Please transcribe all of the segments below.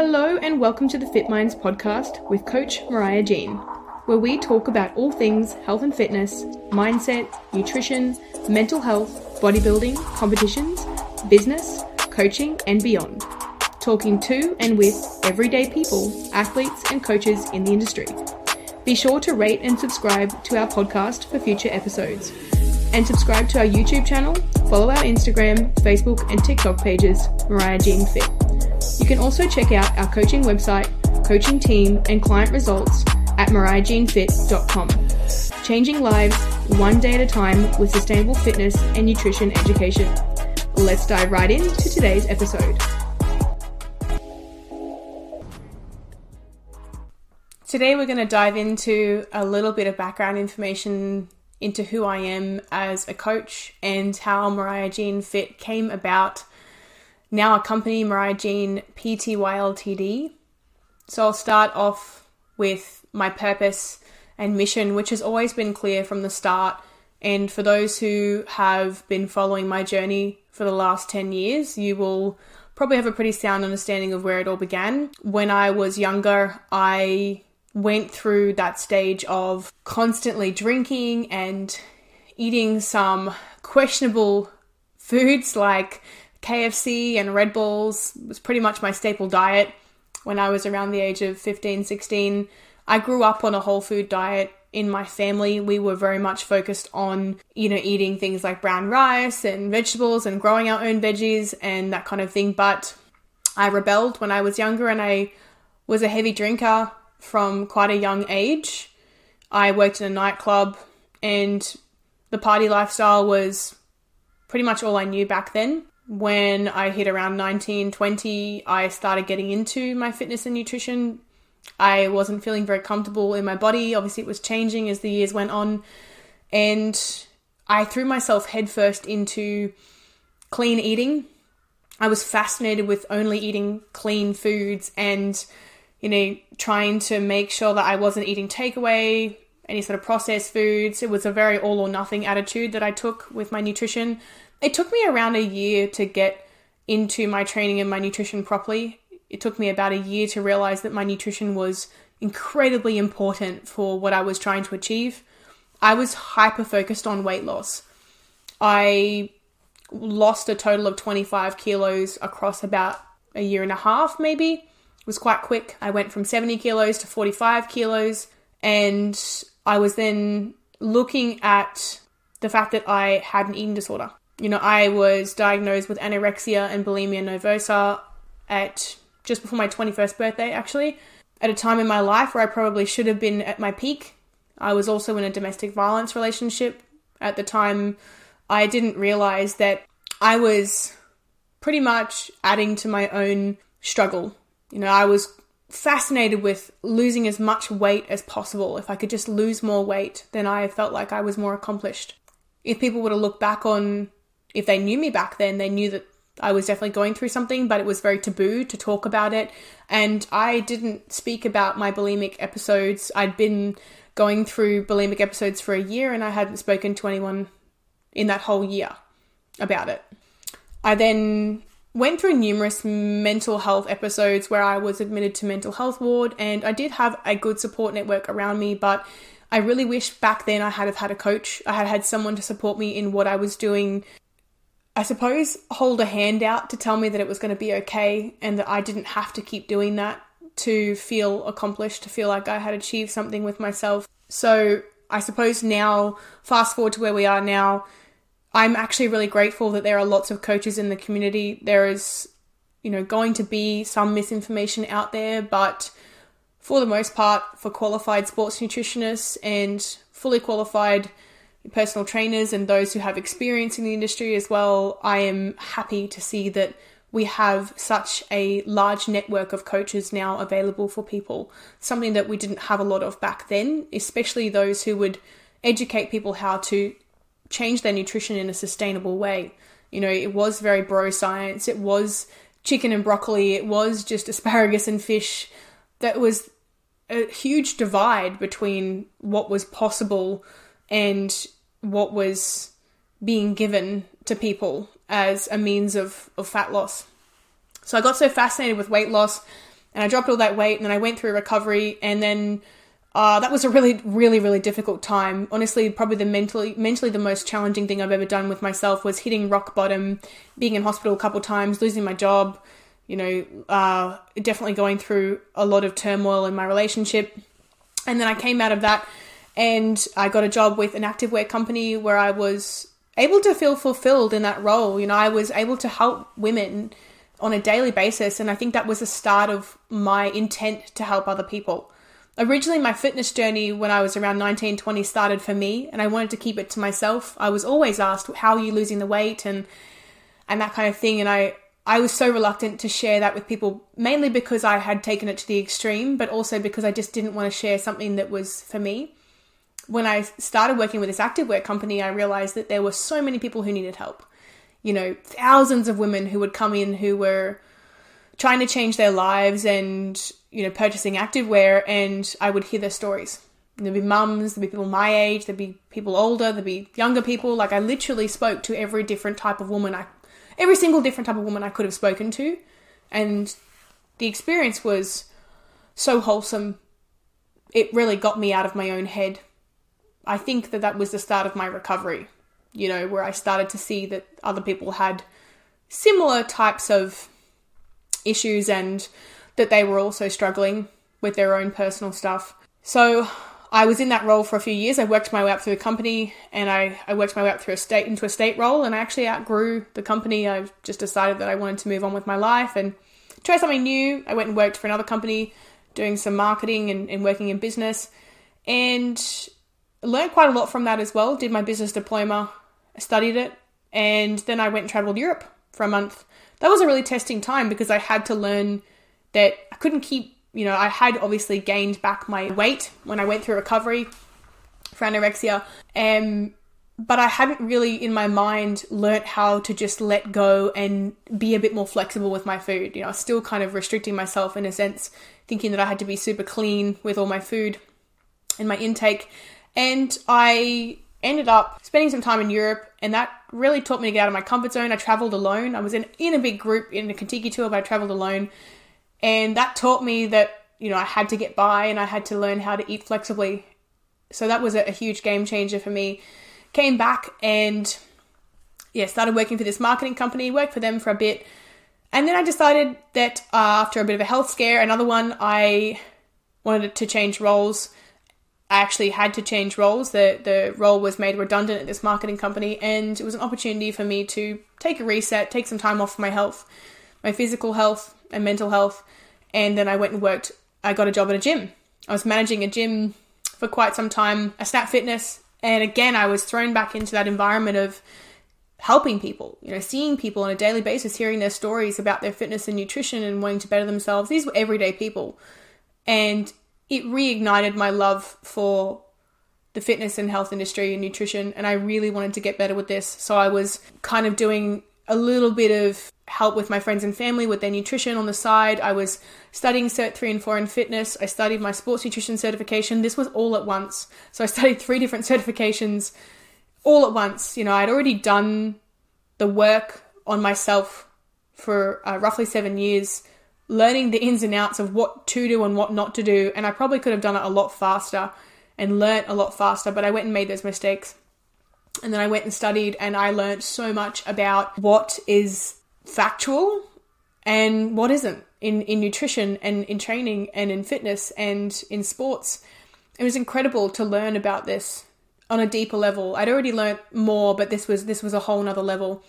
Hello, and welcome to the Fit Minds podcast with Coach Mariah Jean, where we talk about all things health and fitness, mindset, nutrition, mental health, bodybuilding, competitions, business, coaching, and beyond. Talking to and with everyday people, athletes, and coaches in the industry. Be sure to rate and subscribe to our podcast for future episodes. And subscribe to our YouTube channel, follow our Instagram, Facebook, and TikTok pages, Mariah Jean Fit. You can also check out our coaching website, coaching team, and client results at mariahjeanfit.com. Changing lives one day at a time with sustainable fitness and nutrition education. Let's dive right into today's episode. Today, we're going to dive into a little bit of background information into who I am as a coach and how Mariah Jean Fit came about. Now, a company, Mariah Jean PTY Ltd. So, I'll start off with my purpose and mission, which has always been clear from the start. And for those who have been following my journey for the last 10 years, you will probably have a pretty sound understanding of where it all began. When I was younger, I went through that stage of constantly drinking and eating some questionable foods like KFC and Red Bulls was pretty much my staple diet when I was around the age of 15, 16. I grew up on a whole food diet in my family. We were very much focused on, you know, eating things like brown rice and vegetables and growing our own veggies and that kind of thing. But I rebelled when I was younger and I was a heavy drinker from quite a young age. I worked in a nightclub and the party lifestyle was pretty much all I knew back then. When I hit around 19, 20, I started getting into my fitness and nutrition. I wasn't feeling very comfortable in my body. Obviously, it was changing as the years went on. And I threw myself headfirst into clean eating. I was fascinated with only eating clean foods and you know, trying to make sure that I wasn't eating takeaway, any sort of processed foods. It was a very all or nothing attitude that I took with my nutrition. It took me around a year to get into my training and my nutrition properly. It took me about a year to realize that my nutrition was incredibly important for what I was trying to achieve. I was hyper focused on weight loss. I lost a total of 25 kilos across about a year and a half, maybe It was quite quick. I went from 70 kilos to 45 kilos, and I was then looking at the fact that I had an eating disorder. You know, I was diagnosed with anorexia and bulimia nervosa at just before my 21st birthday, actually, at a time in my life where I probably should have been at my peak. I was also in a domestic violence relationship. At the time, I didn't realize that I was pretty much adding to my own struggle you know, I was fascinated with losing as much weight as possible. If I could just lose more weight, then I felt like I was more accomplished. If people were to look back on, if they knew me back then, they knew that I was definitely going through something, but it was very taboo to talk about it. And I didn't speak about my bulimic episodes. I'd been going through bulimic episodes for a year and I hadn't spoken to anyone in that whole year about it. I then went through numerous mental health episodes where I was admitted to mental health ward and I did have a good support network around me, but I really wish back then I had have had a coach. I had had someone to support me in what I was doing. I suppose hold a hand out to tell me that it was going to be okay and that I didn't have to keep doing that to feel accomplished, to feel like I had achieved something with myself. So I suppose now, fast forward to where we are now, I'm actually really grateful that there are lots of coaches in the community. There is, you know, going to be some misinformation out there, but for the most part, for qualified sports nutritionists and fully qualified personal trainers and those who have experience in the industry as well, I am happy to see that we have such a large network of coaches now available for people, something that we didn't have a lot of back then, especially those who would educate people how to change their nutrition in a sustainable way. You know, it was very bro science. It was chicken and broccoli. It was just asparagus and fish. That was a huge divide between what was possible and what was being given to people as a means of, of fat loss. So I got so fascinated with weight loss and I dropped all that weight, and then I went through recovery, and then uh, that was a really, really, really difficult time. Honestly, probably the mentally, mentally the most challenging thing I've ever done with myself was hitting rock bottom, being in hospital a couple times, losing my job. You know, uh, definitely going through a lot of turmoil in my relationship, and then I came out of that, and I got a job with an activewear company where I was able to feel fulfilled in that role. You know, I was able to help women on a daily basis, and I think that was the start of my intent to help other people Originally, my fitness journey when I was around 19, 20 started for me, and I wanted to keep it to myself. I was always asked, How are you losing the weight? and and that kind of thing. And I, I was so reluctant to share that with people, mainly because I had taken it to the extreme, but also because I just didn't want to share something that was for me. When I started working with this activewear company, I realized that there were so many people who needed help. You know, thousands of women who would come in who were trying to change their lives and you know purchasing activewear and I would hear their stories. there'd be mums, there'd be people my age, there'd be people older, there'd be younger people. Like I literally spoke to every different type of woman I every single different type of woman I could have spoken to. And the experience was so wholesome. It really got me out of my own head. I think that that was the start of my recovery, you know, where I started to see that other people had similar types of issues and that they were also struggling with their own personal stuff. So I was in that role for a few years. I worked my way up through the company and I, I worked my way up through a state into a state role and I actually outgrew the company. I just decided that I wanted to move on with my life and try something new. I went and worked for another company doing some marketing and, and working in business and learned quite a lot from that as well. Did my business diploma, studied it, and then I went and traveled Europe for a month that was a really testing time because I had to learn that I couldn't keep, you know, I had obviously gained back my weight when I went through recovery for anorexia. Um, but I hadn't really in my mind learnt how to just let go and be a bit more flexible with my food. You know, I was still kind of restricting myself in a sense, thinking that I had to be super clean with all my food and my intake. And I ended up spending some time in Europe, and that really taught me to get out of my comfort zone. I traveled alone. I was in, in a big group in a Contiki tour, but I traveled alone. And that taught me that, you know, I had to get by and I had to learn how to eat flexibly. So that was a, a huge game changer for me. Came back and, yeah, started working for this marketing company, worked for them for a bit. And then I decided that uh, after a bit of a health scare, another one, I wanted to change roles I actually had to change roles. The the role was made redundant at this marketing company, and it was an opportunity for me to take a reset, take some time off for my health, my physical health and mental health. And then I went and worked. I got a job at a gym. I was managing a gym for quite some time, a Snap Fitness, and again I was thrown back into that environment of helping people, you know, seeing people on a daily basis, hearing their stories about their fitness and nutrition and wanting to better themselves. These were everyday people. And it reignited my love for the fitness and health industry and nutrition and I really wanted to get better with this. So I was kind of doing a little bit of help with my friends and family with their nutrition on the side. I was studying Cert 3 and 4 in fitness. I studied my sports nutrition certification. This was all at once. So I studied three different certifications all at once. You know, I'd already done the work on myself for uh, roughly seven years learning the ins and outs of what to do and what not to do. And I probably could have done it a lot faster and learnt a lot faster, but I went and made those mistakes. And then I went and studied and I learnt so much about what is factual and what isn't in, in nutrition and in training and in fitness and in sports. It was incredible to learn about this on a deeper level. I'd already learnt more, but this was this was a whole nother level.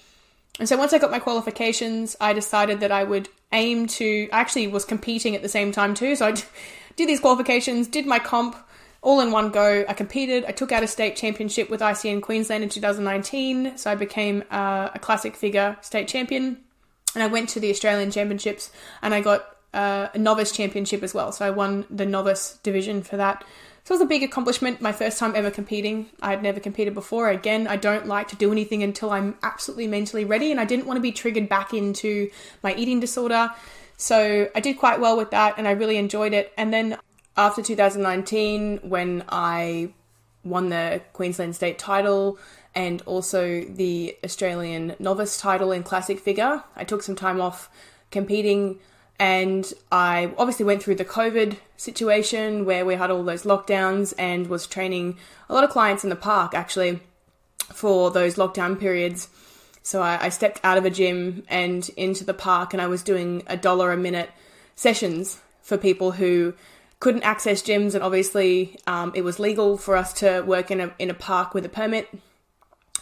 And so once I got my qualifications, I decided that I would aim to. I actually was competing at the same time too, so I did these qualifications, did my comp all in one go. I competed. I took out a state championship with ICN Queensland in 2019, so I became uh, a classic figure state champion. And I went to the Australian Championships and I got uh, a novice championship as well. So I won the novice division for that. So it was a big accomplishment, my first time ever competing. I had never competed before. Again, I don't like to do anything until I'm absolutely mentally ready, and I didn't want to be triggered back into my eating disorder. So I did quite well with that, and I really enjoyed it. And then after 2019, when I won the Queensland state title and also the Australian novice title in classic figure, I took some time off competing And I obviously went through the COVID situation where we had all those lockdowns and was training a lot of clients in the park actually for those lockdown periods. So I, I stepped out of a gym and into the park, and I was doing a dollar a minute sessions for people who couldn't access gyms, and obviously um, it was legal for us to work in a in a park with a permit.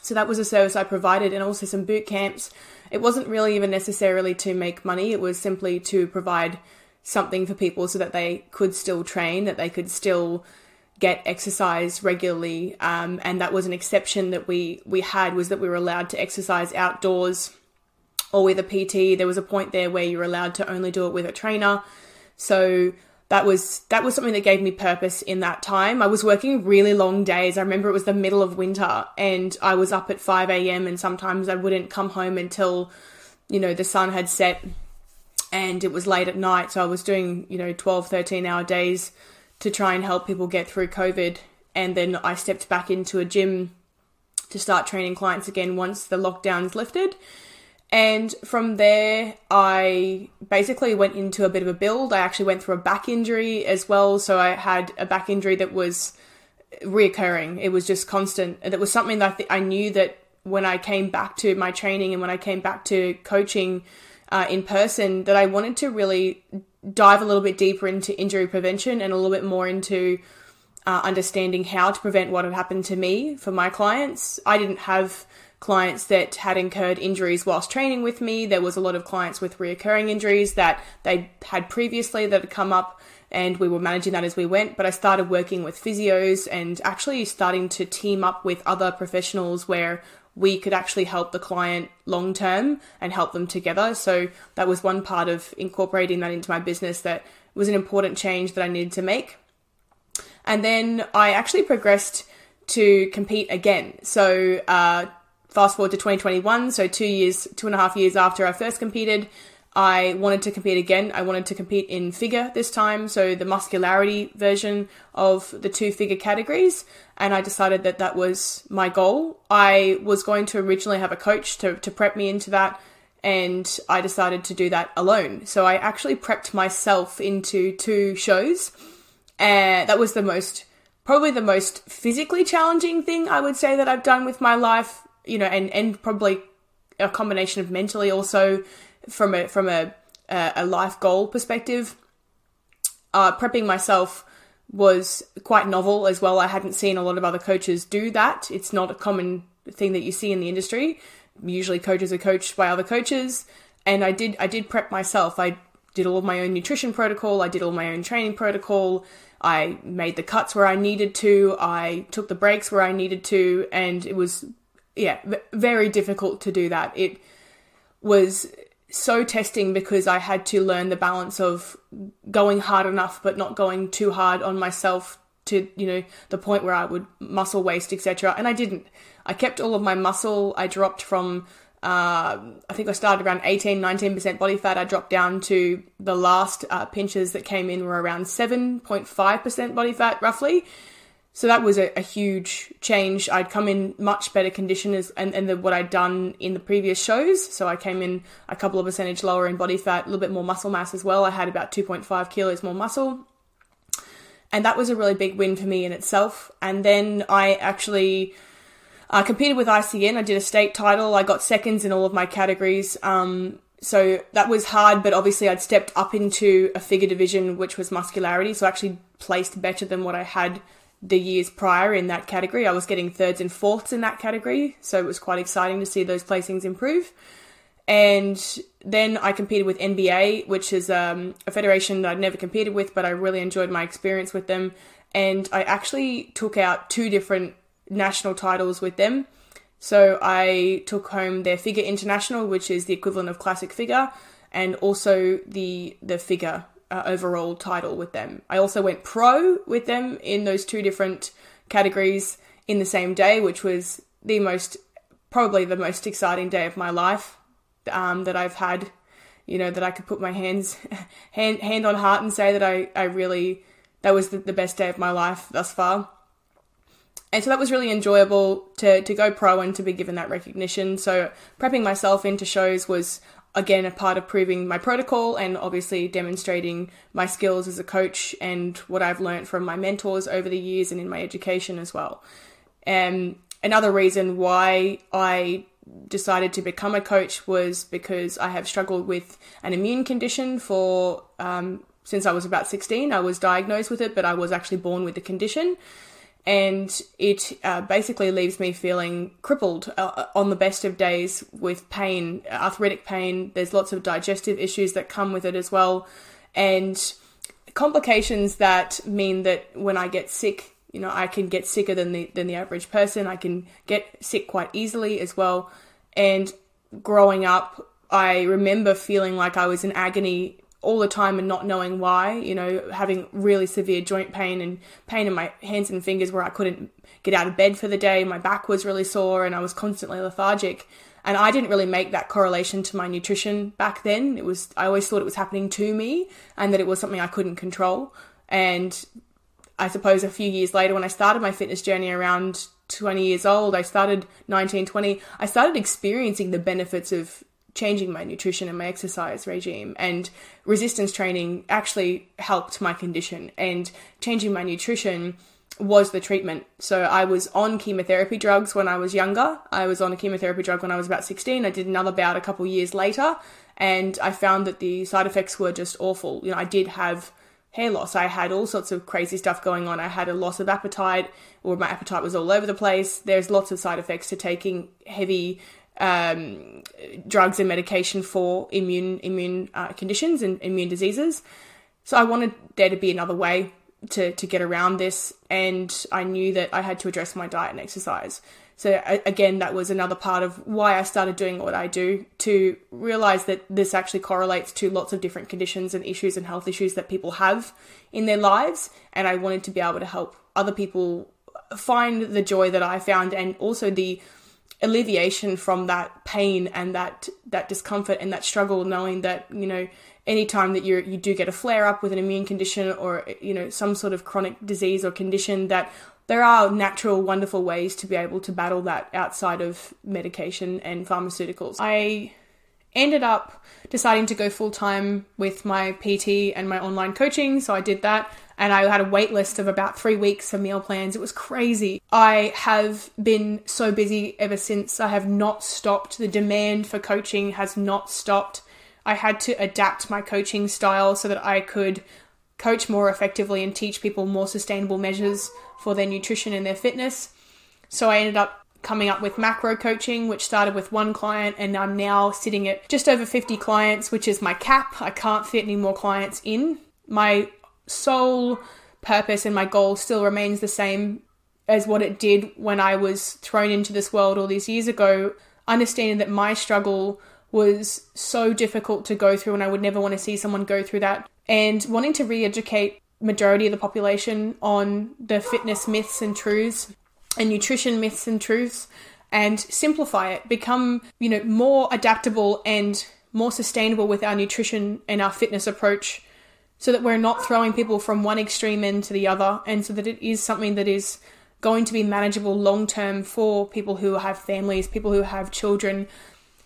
So that was a service I provided, and also some boot camps. It wasn't really even necessarily to make money; it was simply to provide something for people so that they could still train, that they could still get exercise regularly. Um, and that was an exception that we we had was that we were allowed to exercise outdoors or with a PT. There was a point there where you were allowed to only do it with a trainer. So that was that was something that gave me purpose in that time. I was working really long days. I remember it was the middle of winter and I was up at 5 a.m. and sometimes I wouldn't come home until you know the sun had set and it was late at night. So I was doing, you know, 12, 13 hour days to try and help people get through COVID. And then I stepped back into a gym to start training clients again once the lockdowns lifted. And from there, I basically went into a bit of a build. I actually went through a back injury as well. So I had a back injury that was reoccurring. It was just constant. It was something that I, th- I knew that when I came back to my training and when I came back to coaching uh, in person, that I wanted to really dive a little bit deeper into injury prevention and a little bit more into uh, understanding how to prevent what had happened to me for my clients. I didn't have clients that had incurred injuries whilst training with me. There was a lot of clients with reoccurring injuries that they had previously that had come up and we were managing that as we went. But I started working with physios and actually starting to team up with other professionals where we could actually help the client long term and help them together. So that was one part of incorporating that into my business that was an important change that I needed to make. And then I actually progressed to compete again. So uh, fast forward to 2021, so two years, two and a half years after I first competed, I wanted to compete again. I wanted to compete in figure this time, so the muscularity version of the two figure categories, and I decided that that was my goal. I was going to originally have a coach to, to prep me into that, and I decided to do that alone. So I actually prepped myself into two shows, and that was the most, probably the most physically challenging thing I would say that I've done with my life, you know, and, and probably a combination of mentally also from a from a a life goal perspective. Uh, prepping myself was quite novel as well. I hadn't seen a lot of other coaches do that. It's not a common thing that you see in the industry. Usually, coaches are coached by other coaches, and I did I did prep myself. I did all of my own nutrition protocol. I did all my own training protocol. I made the cuts where I needed to. I took the breaks where I needed to, and it was yeah very difficult to do that. It was so testing because I had to learn the balance of going hard enough but not going too hard on myself to you know the point where I would muscle waste etc. And I didn't. I kept all of my muscle. I dropped from uh, I think I started around 18, 19% body fat. I dropped down to the last uh, pinches that came in were around 7.5% body fat, roughly. So that was a, a, huge change. I'd come in much better condition as, and, and the, what I'd done in the previous shows. So I came in a couple of percentage lower in body fat, a little bit more muscle mass as well. I had about 2.5 kilos more muscle. And that was a really big win for me in itself. And then I actually uh, competed with ICN. I did a state title. I got seconds in all of my categories. Um, so that was hard, but obviously I'd stepped up into a figure division, which was muscularity. So I actually placed better than what I had the years prior in that category. I was getting thirds and fourths in that category, so it was quite exciting to see those placings improve. And then I competed with NBA, which is um, a federation that I'd never competed with, but I really enjoyed my experience with them. And I actually took out two different national titles with them. So I took home their figure international, which is the equivalent of classic figure, and also the the figure uh, overall title with them. I also went pro with them in those two different categories in the same day, which was the most, probably the most exciting day of my life um, that I've had. You know that I could put my hands, hand hand on heart, and say that I I really that was the, the best day of my life thus far. And so that was really enjoyable to to go pro and to be given that recognition. So prepping myself into shows was again a part of proving my protocol and obviously demonstrating my skills as a coach and what I've learned from my mentors over the years and in my education as well. And another reason why I decided to become a coach was because I have struggled with an immune condition for um, since I was about 16. I was diagnosed with it, but I was actually born with the condition and it uh, basically leaves me feeling crippled uh, on the best of days with pain, arthritic pain. There's lots of digestive issues that come with it as well, and complications that mean that when I get sick, you know, I can get sicker than the than the average person. I can get sick quite easily as well. And growing up, I remember feeling like I was in agony all the time and not knowing why, you know, having really severe joint pain and pain in my hands and fingers where I couldn't get out of bed for the day. My back was really sore and I was constantly lethargic. And I didn't really make that correlation to my nutrition back then. It was, I always thought it was happening to me and that it was something I couldn't control. And I suppose a few years later, when I started my fitness journey around 20 years old, I started 19, 20, I started experiencing the benefits of changing my nutrition and my exercise regime and resistance training actually helped my condition and changing my nutrition was the treatment. So I was on chemotherapy drugs when I was younger. I was on a chemotherapy drug when I was about 16. I did another bout a couple years later and I found that the side effects were just awful. You know, I did have hair loss. I had all sorts of crazy stuff going on. I had a loss of appetite, or my appetite was all over the place. There's lots of side effects to taking heavy um, drugs and medication for immune immune uh, conditions and immune diseases. So I wanted there to be another way to to get around this, and I knew that I had to address my diet and exercise. So again, that was another part of why I started doing what I do to realize that this actually correlates to lots of different conditions and issues and health issues that people have in their lives, and I wanted to be able to help other people find the joy that I found and also the alleviation from that pain and that that discomfort and that struggle knowing that you know anytime that you you do get a flare up with an immune condition or you know some sort of chronic disease or condition that there are natural wonderful ways to be able to battle that outside of medication and pharmaceuticals. I ended up deciding to go full time with my pt and my online coaching so i did that and I had a wait list of about three weeks for meal plans. It was crazy. I have been so busy ever since. I have not stopped. The demand for coaching has not stopped. I had to adapt my coaching style so that I could coach more effectively and teach people more sustainable measures for their nutrition and their fitness. So I ended up coming up with macro coaching, which started with one client, and I'm now sitting at just over 50 clients, which is my cap. I can't fit any more clients in. My sole purpose and my goal still remains the same as what it did when I was thrown into this world all these years ago, understanding that my struggle was so difficult to go through and I would never want to see someone go through that and wanting to re-educate majority of the population on the fitness myths and truths and nutrition myths and truths and simplify it become you know more adaptable and more sustainable with our nutrition and our fitness approach so that we're not throwing people from one extreme end to the other, and so that it is something that is going to be manageable long term for people who have families, people who have children,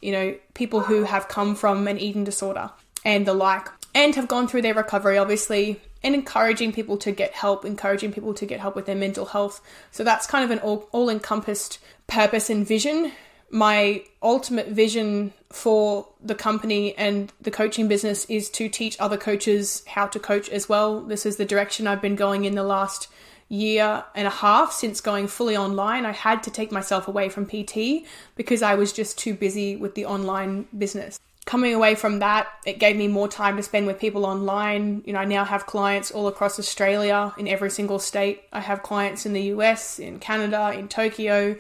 you know, people who have come from an eating disorder and the like, and have gone through their recovery, obviously, and encouraging people to get help, encouraging people to get help with their mental health. So that's kind of an all, encompassed purpose and vision my ultimate vision for the company and the coaching business is to teach other coaches how to coach as well. This is the direction I've been going in the last year and a half since going fully online. I had to take myself away from PT because I was just too busy with the online business. Coming away from that, it gave me more time to spend with people online. You know, I now have clients all across Australia in every single state. I have clients in the US, in Canada, in Tokyo,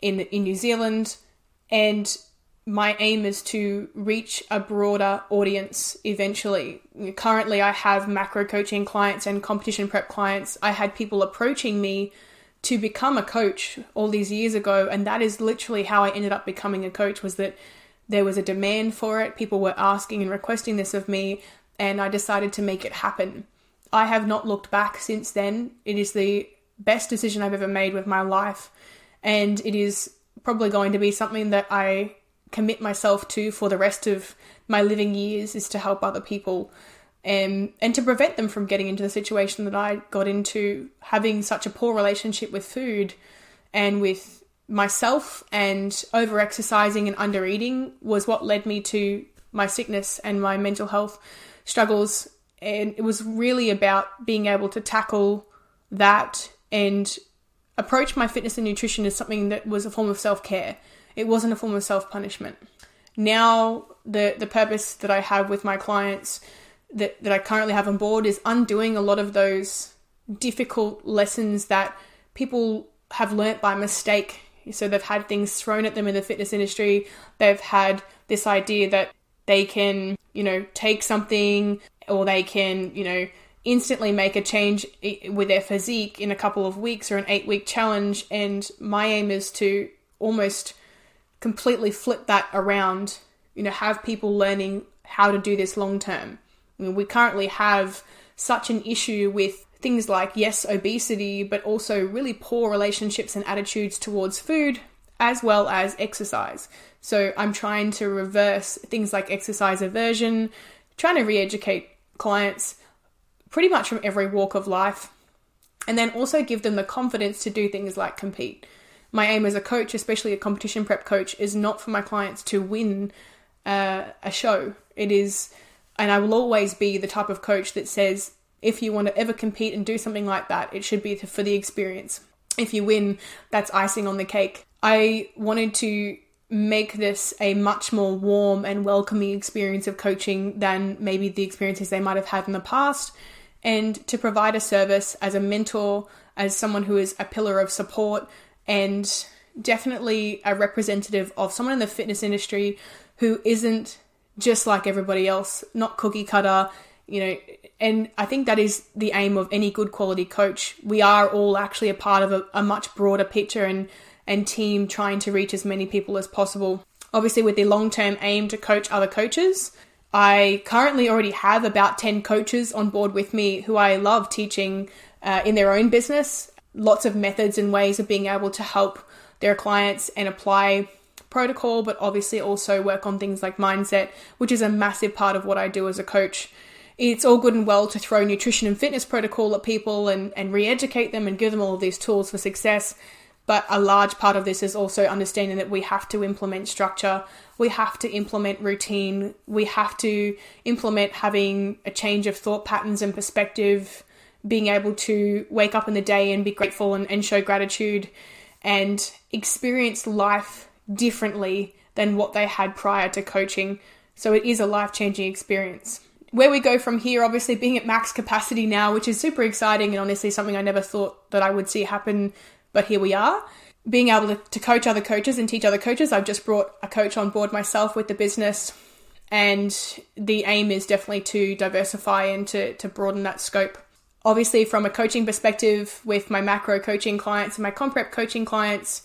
in in New Zealand, and my aim is to reach a broader audience eventually. Currently, I have macro coaching clients and competition prep clients. I had people approaching me to become a coach all these years ago, and that is literally how I ended up becoming a coach. Was that there was a demand for it? People were asking and requesting this of me, and I decided to make it happen. I have not looked back since then. It is the best decision I've ever made with my life and it is probably going to be something that I commit myself to for the rest of my living years is to help other people and and to prevent them from getting into the situation that I got into having such a poor relationship with food and with myself and over exercising and under eating was what led me to my sickness and my mental health struggles. And it was really about being able to tackle that and approach my fitness and nutrition as something that was a form of self-care it wasn't a form of self-punishment now the the purpose that I have with my clients that, that I currently have on board is undoing a lot of those difficult lessons that people have learnt by mistake. So they've had things thrown at them in the fitness industry. They've had this idea that they can, you know, take something or they can, you know, instantly make a change with their physique in a couple of weeks or an eight week challenge. And my aim is to almost completely flip that around, you know, have people learning how to do this long term. I mean, we currently have such an issue with things like, yes, obesity, but also really poor relationships and attitudes towards food as well as exercise. So I'm trying to reverse things like exercise aversion, trying to re educate clients pretty much from every walk of life, and then also give them the confidence to do things like compete. My aim as a coach, especially a competition prep coach, is not for my clients to win uh, a show. It is and I will always be the type of coach that says, if you want to ever compete and do something like that, it should be for the experience. If you win, that's icing on the cake. I wanted to make this a much more warm and welcoming experience of coaching than maybe the experiences they might have had in the past, and to provide a service as a mentor, as someone who is a pillar of support, and definitely a representative of someone in the fitness industry who isn't just like everybody else, not cookie cutter, you know. And I think that is the aim of any good quality coach. We are all actually a part of a, a much broader picture and and team trying to reach as many people as possible. Obviously, with the long term aim to coach other coaches. I currently already have about 10 coaches on board with me who I love teaching uh, in their own business. Lots of methods and ways of being able to help their clients and apply protocol, but obviously also work on things like mindset, which is a massive part of what I do as a coach. It's all good and well to throw nutrition and fitness protocol at people and, and re educate them and give them all of these tools for success. But a large part of this is also understanding that we have to implement structure, we have to implement routine, we have to implement having a change of thought patterns and perspective, being able to wake up in the day and be grateful and, and show gratitude and experience life differently than what they had prior to coaching. So it is a life changing experience. Where we go from here, obviously being at max capacity now, which is super exciting and honestly something I never thought that I would see happen, but here we are. Being able to, to coach other coaches and teach other coaches, I've just brought a coach on board myself with the business, and the aim is definitely to diversify and to, to broaden that scope. Obviously, from a coaching perspective, with my macro coaching clients and my comp prep coaching clients,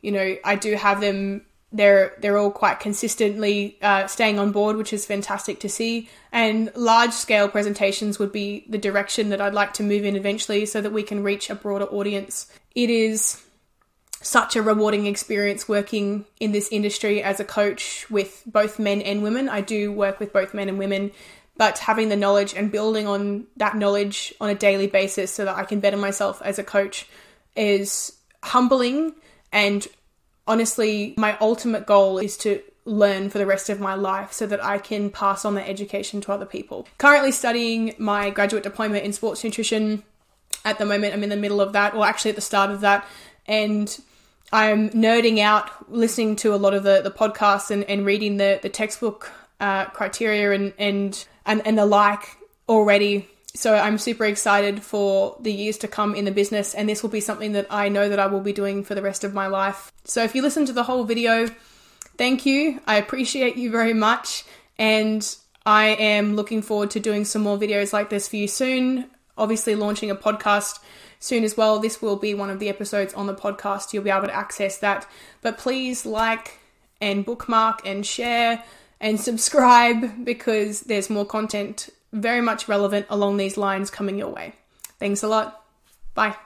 you know, I do have them. They're they're all quite consistently uh, staying on board, which is fantastic to see. And large scale presentations would be the direction that I'd like to move in eventually, so that we can reach a broader audience. It is such a rewarding experience working in this industry as a coach with both men and women. I do work with both men and women, but having the knowledge and building on that knowledge on a daily basis so that I can better myself as a coach is humbling and honestly, my ultimate goal is to learn for the rest of my life so that I can pass on that education to other people. Currently studying my graduate diploma in sports nutrition. At the moment, I'm in the middle of that, or actually at the start of that, and I'm nerding out, listening to a lot of the, the podcasts and, and reading the, the textbook uh, criteria and, and, and, and the like already so I'm super excited for the years to come in the business, and this will be something that I know that I will be doing for the rest of my life. So if you listen to the whole video, thank you. I appreciate you very much, and I am looking forward to doing some more videos like this for you soon. Obviously, launching a podcast soon as well. This will be one of the episodes on the podcast. You'll be able to access that. But please like and bookmark and share and subscribe because there's more content very much relevant along these lines coming your way. Thanks a lot. Bye.